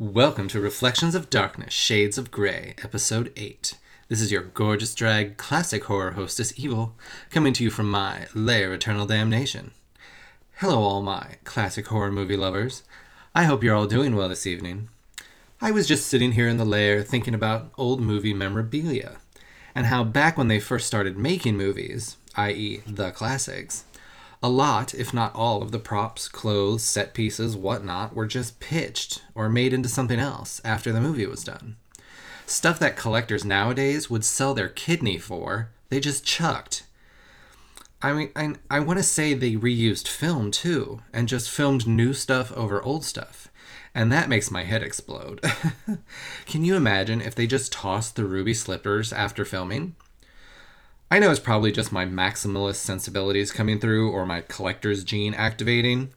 Welcome to Reflections of Darkness, Shades of Grey, Episode 8. This is your gorgeous drag classic horror hostess Evil, coming to you from my lair Eternal Damnation. Hello, all my classic horror movie lovers. I hope you're all doing well this evening. I was just sitting here in the lair thinking about old movie memorabilia, and how back when they first started making movies, i.e., the classics, a lot, if not all, of the props, clothes, set pieces, whatnot, were just pitched or made into something else after the movie was done. Stuff that collectors nowadays would sell their kidney for, they just chucked. I mean, I, I want to say they reused film too, and just filmed new stuff over old stuff. And that makes my head explode. Can you imagine if they just tossed the ruby slippers after filming? I know it's probably just my maximalist sensibilities coming through or my collector's gene activating,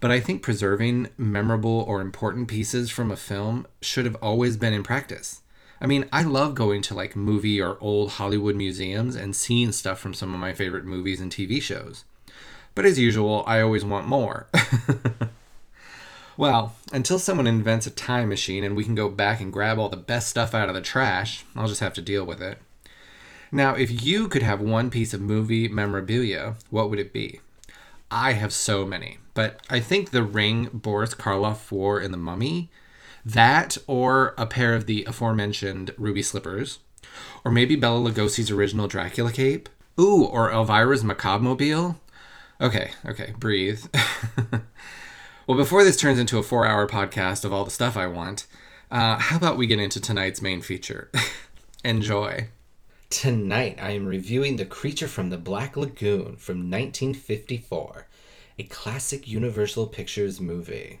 but I think preserving memorable or important pieces from a film should have always been in practice. I mean, I love going to like movie or old Hollywood museums and seeing stuff from some of my favorite movies and TV shows. But as usual, I always want more. well, until someone invents a time machine and we can go back and grab all the best stuff out of the trash, I'll just have to deal with it. Now, if you could have one piece of movie memorabilia, what would it be? I have so many, but I think the ring Boris Karloff wore in The Mummy, that or a pair of the aforementioned ruby slippers, or maybe Bela Lugosi's original Dracula cape. Ooh, or Elvira's macabre mobile. Okay, okay, breathe. well, before this turns into a four hour podcast of all the stuff I want, uh, how about we get into tonight's main feature? Enjoy. Tonight, I am reviewing The Creature from the Black Lagoon from 1954, a classic Universal Pictures movie.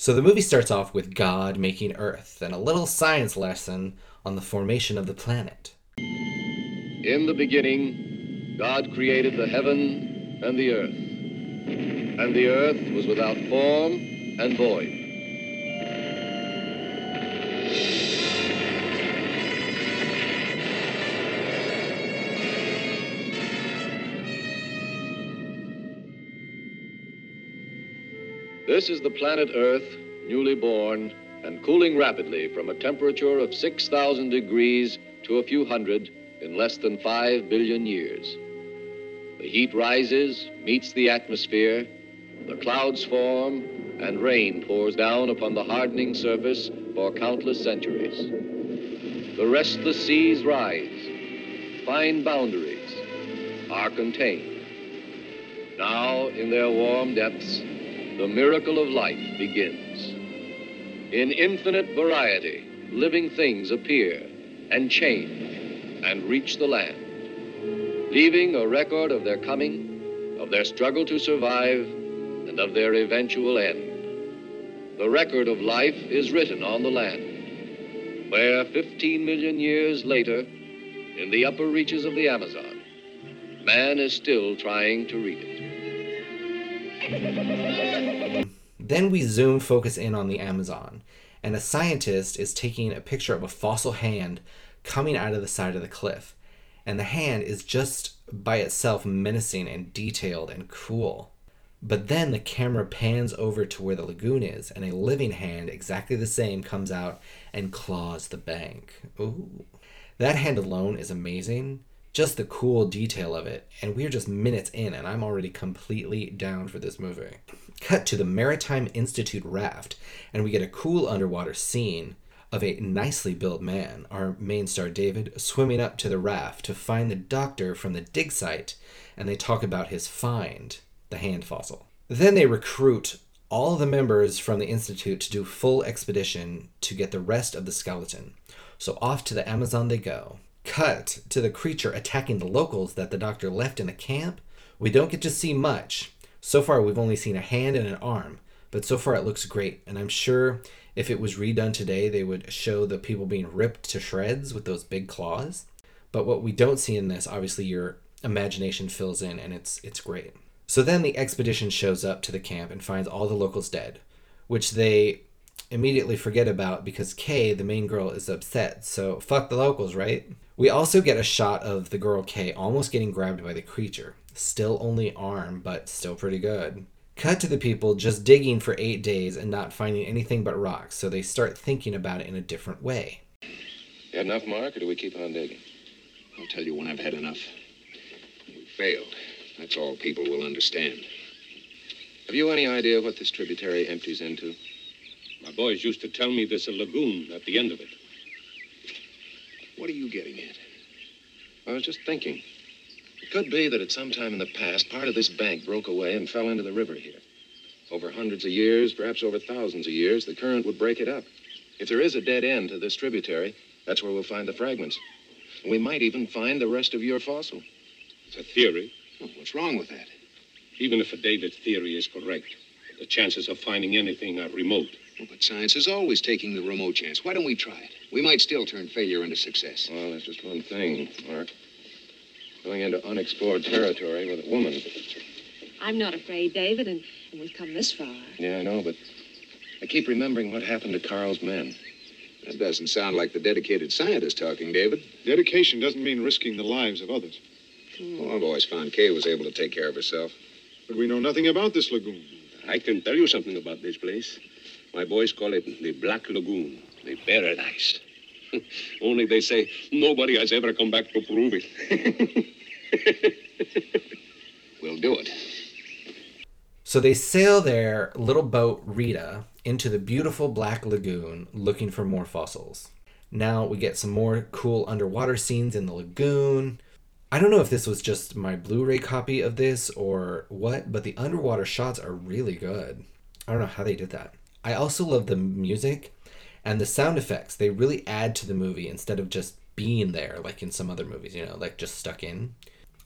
So, the movie starts off with God making Earth and a little science lesson on the formation of the planet. In the beginning, God created the heaven and the earth. And the earth was without form and void. This is the planet Earth, newly born and cooling rapidly from a temperature of 6,000 degrees to a few hundred in less than 5 billion years. The heat rises, meets the atmosphere, the clouds form, and rain pours down upon the hardening surface for countless centuries. The restless seas rise, find boundaries, are contained. Now, in their warm depths, the miracle of life begins. In infinite variety, living things appear and change and reach the land, leaving a record of their coming, of their struggle to survive, and of their eventual end. The record of life is written on the land, where 15 million years later, in the upper reaches of the Amazon, man is still trying to read it. Then we zoom focus in on the Amazon, and a scientist is taking a picture of a fossil hand coming out of the side of the cliff. And the hand is just by itself menacing and detailed and cool. But then the camera pans over to where the lagoon is, and a living hand, exactly the same, comes out and claws the bank. Ooh. That hand alone is amazing, just the cool detail of it. And we're just minutes in, and I'm already completely down for this movie. Cut to the Maritime Institute raft, and we get a cool underwater scene of a nicely built man, our main star David, swimming up to the raft to find the doctor from the dig site, and they talk about his find, the hand fossil. Then they recruit all the members from the Institute to do full expedition to get the rest of the skeleton. So off to the Amazon they go. Cut to the creature attacking the locals that the doctor left in the camp. We don't get to see much. So far, we've only seen a hand and an arm, but so far it looks great. And I'm sure if it was redone today, they would show the people being ripped to shreds with those big claws. But what we don't see in this, obviously, your imagination fills in, and it's it's great. So then the expedition shows up to the camp and finds all the locals dead, which they immediately forget about because Kay, the main girl, is upset. So fuck the locals, right? We also get a shot of the girl Kay almost getting grabbed by the creature. Still only arm, but still pretty good. Cut to the people just digging for eight days and not finding anything but rocks, so they start thinking about it in a different way. You had enough, Mark, or do we keep on digging? I'll tell you when I've had enough. We failed. That's all people will understand. Have you any idea what this tributary empties into? My boys used to tell me there's a lagoon at the end of it. What are you getting at? I was just thinking. It could be that at some time in the past, part of this bank broke away and fell into the river here. Over hundreds of years, perhaps over thousands of years, the current would break it up. If there is a dead end to this tributary, that's where we'll find the fragments. We might even find the rest of your fossil. It's a theory. Oh, what's wrong with that? Even if a David's theory is correct, the chances of finding anything are remote. Well, but science is always taking the remote chance. Why don't we try it? We might still turn failure into success. Well, that's just one thing, Mark. Going into unexplored territory with a woman. I'm not afraid, David, and, and we've come this far. Yeah, I know, but I keep remembering what happened to Carl's men. That doesn't sound like the dedicated scientist talking, David. Dedication doesn't mean risking the lives of others. Well, I've always found Kay was able to take care of herself. But we know nothing about this lagoon. I can tell you something about this place. My boys call it the Black Lagoon, the paradise. Only they say nobody has ever come back to prove it. We'll do it. So they sail their little boat, Rita, into the beautiful Black Lagoon looking for more fossils. Now we get some more cool underwater scenes in the lagoon. I don't know if this was just my Blu ray copy of this or what, but the underwater shots are really good. I don't know how they did that. I also love the music and the sound effects. They really add to the movie instead of just being there like in some other movies, you know, like just stuck in.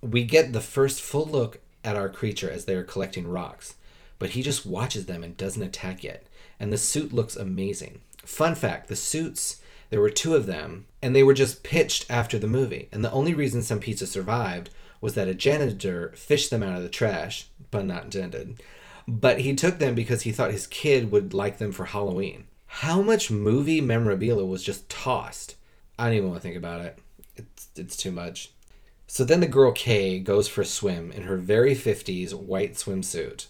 We get the first full look at our creature as they are collecting rocks, but he just watches them and doesn't attack yet. And the suit looks amazing. Fun fact the suits, there were two of them, and they were just pitched after the movie. And the only reason some pizza survived was that a janitor fished them out of the trash, pun not intended. But he took them because he thought his kid would like them for Halloween. How much movie memorabilia was just tossed? I don't even want to think about it. It's, it's too much. So then the girl Kay goes for a swim in her very 50s white swimsuit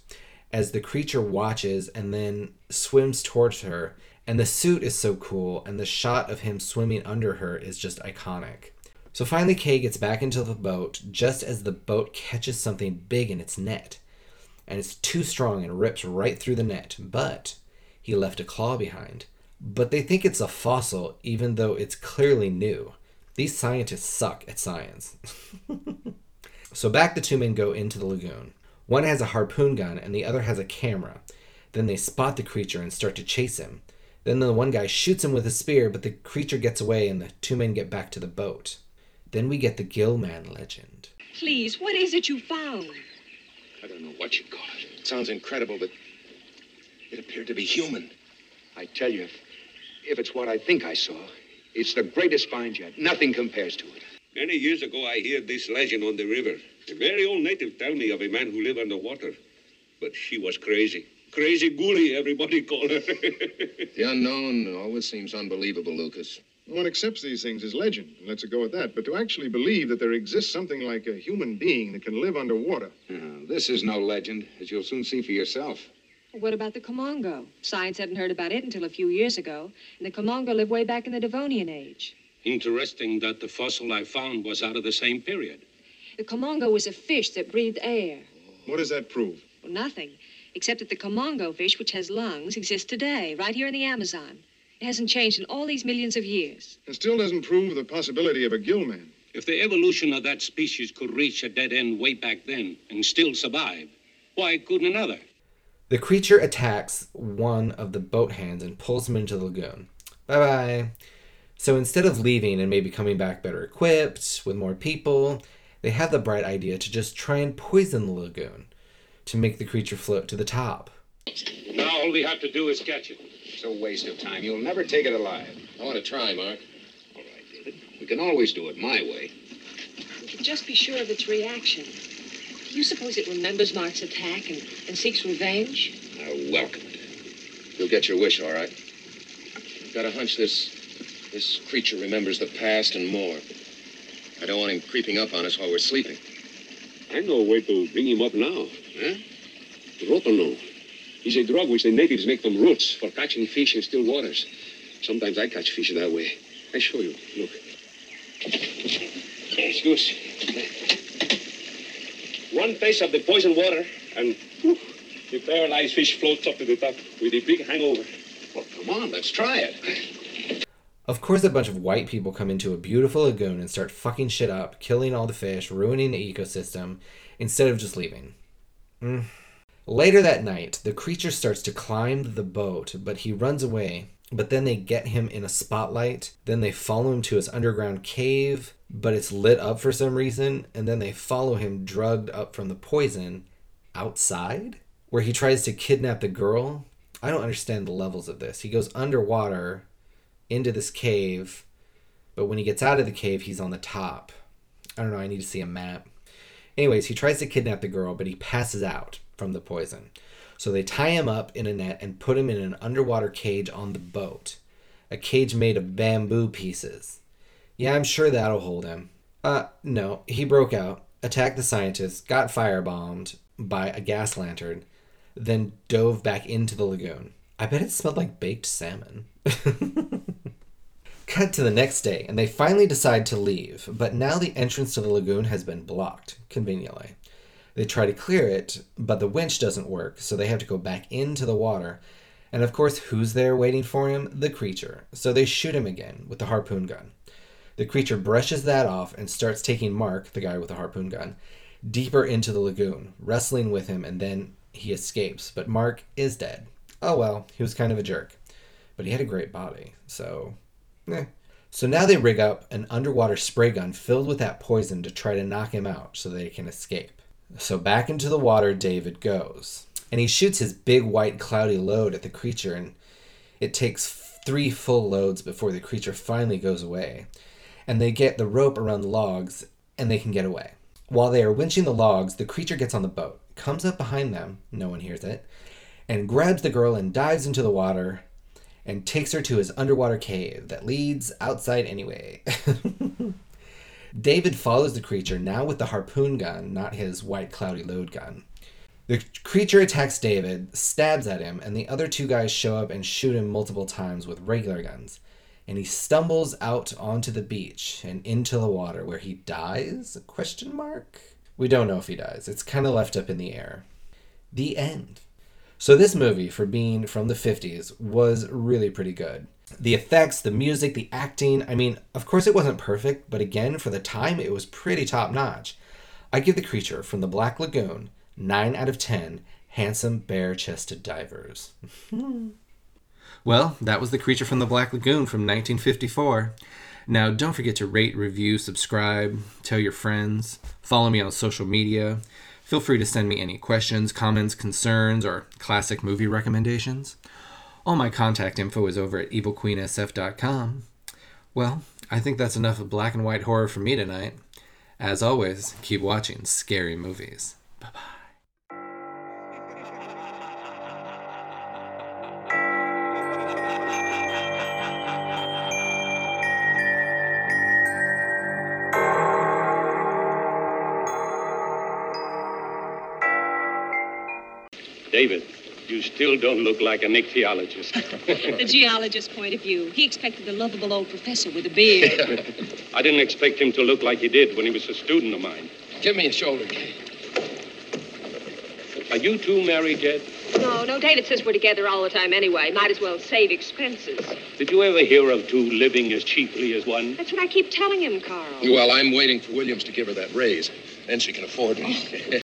as the creature watches and then swims towards her. And the suit is so cool, and the shot of him swimming under her is just iconic. So finally, Kay gets back into the boat just as the boat catches something big in its net. And it's too strong and rips right through the net, but he left a claw behind. But they think it's a fossil, even though it's clearly new. These scientists suck at science. so back the two men go into the lagoon. One has a harpoon gun and the other has a camera. Then they spot the creature and start to chase him. Then the one guy shoots him with a spear, but the creature gets away and the two men get back to the boat. Then we get the Gillman legend. Please, what is it you found? I don't know what you'd call it. It sounds incredible, but It appeared to be human. I tell you, if, if it's what I think I saw, it's the greatest find yet. Nothing compares to it. Many years ago, I heard this legend on the river. A very old native tell me of a man who lived underwater. But she was crazy. Crazy Gully, everybody called her. The unknown always seems unbelievable, Lucas. One accepts these things as legend and lets it go at that. But to actually believe that there exists something like a human being that can live underwater, Uh, this is no legend, as you'll soon see for yourself. What about the Komongo? Science hadn't heard about it until a few years ago, and the Komongo lived way back in the Devonian age. Interesting that the fossil I found was out of the same period. The Komongo was a fish that breathed air. what does that prove? Well, nothing, except that the Komongo fish, which has lungs, exists today, right here in the Amazon. It hasn't changed in all these millions of years. It still doesn't prove the possibility of a gillman. If the evolution of that species could reach a dead end way back then and still survive, why couldn't another? The creature attacks one of the boat hands and pulls him into the lagoon. Bye bye. So instead of leaving and maybe coming back better equipped with more people, they have the bright idea to just try and poison the lagoon to make the creature float to the top. Now all we have to do is catch it. It's a waste of time. You'll never take it alive. I want to try, Mark. All right, David. We can always do it my way. We can just be sure of its reaction. Do you suppose it remembers Mark's attack and, and seeks revenge? I welcome it. You'll get your wish, all right. I've Got a hunch this this creature remembers the past and more. I don't want him creeping up on us while we're sleeping. I know a way to bring him up now. Huh? Rotenone. He's a drug which the natives make from roots for catching fish in still waters. Sometimes I catch fish that way. I show you. Look. Excuse. One taste of the poison water, and whew, the paralyzed fish floats up to the top with a big hangover. Well, come on, let's try it. Of course, a bunch of white people come into a beautiful lagoon and start fucking shit up, killing all the fish, ruining the ecosystem, instead of just leaving. Mm. Later that night, the creature starts to climb the boat, but he runs away. But then they get him in a spotlight. Then they follow him to his underground cave, but it's lit up for some reason. And then they follow him drugged up from the poison outside, where he tries to kidnap the girl. I don't understand the levels of this. He goes underwater into this cave, but when he gets out of the cave, he's on the top. I don't know, I need to see a map. Anyways, he tries to kidnap the girl, but he passes out from the poison. So they tie him up in a net and put him in an underwater cage on the boat. A cage made of bamboo pieces. Yeah, I'm sure that'll hold him. Uh, no, he broke out, attacked the scientists, got firebombed by a gas lantern, then dove back into the lagoon. I bet it smelled like baked salmon. Cut to the next day, and they finally decide to leave, but now the entrance to the lagoon has been blocked, conveniently. They try to clear it, but the winch doesn't work, so they have to go back into the water. And of course, who's there waiting for him? The creature. So they shoot him again with the harpoon gun. The creature brushes that off and starts taking Mark, the guy with the harpoon gun, deeper into the lagoon, wrestling with him, and then he escapes. But Mark is dead. Oh well, he was kind of a jerk. But he had a great body, so. Eh. So now they rig up an underwater spray gun filled with that poison to try to knock him out so they can escape. So back into the water David goes. And he shoots his big white cloudy load at the creature, and it takes three full loads before the creature finally goes away. And they get the rope around the logs, and they can get away. While they are winching the logs, the creature gets on the boat, comes up behind them, no one hears it, and grabs the girl and dives into the water and takes her to his underwater cave that leads outside anyway. David follows the creature now with the harpoon gun, not his white cloudy load gun. The creature attacks David, stabs at him, and the other two guys show up and shoot him multiple times with regular guns. And he stumbles out onto the beach and into the water where he dies? Question mark? We don't know if he dies. It's kind of left up in the air. The end. So this movie, for being from the 50s, was really pretty good. The effects, the music, the acting, I mean, of course it wasn't perfect, but again, for the time, it was pretty top notch. I give the creature from the Black Lagoon 9 out of 10 handsome bare chested divers. well, that was the creature from the Black Lagoon from 1954. Now, don't forget to rate, review, subscribe, tell your friends, follow me on social media. Feel free to send me any questions, comments, concerns, or classic movie recommendations. All my contact info is over at evilqueensf.com. Well, I think that's enough of black and white horror for me tonight. As always, keep watching scary movies. Bye bye. David, you still don't look like an ichthyologist. The geologist's point of view. He expected a lovable old professor with a beard. I didn't expect him to look like he did when he was a student of mine. Give me a shoulder, Are you two married yet? no, no, David says we're together all the time anyway. Might as well save expenses. Did you ever hear of two living as cheaply as one? That's what I keep telling him, Carl. Well, I'm waiting for Williams to give her that raise. Then she can afford me.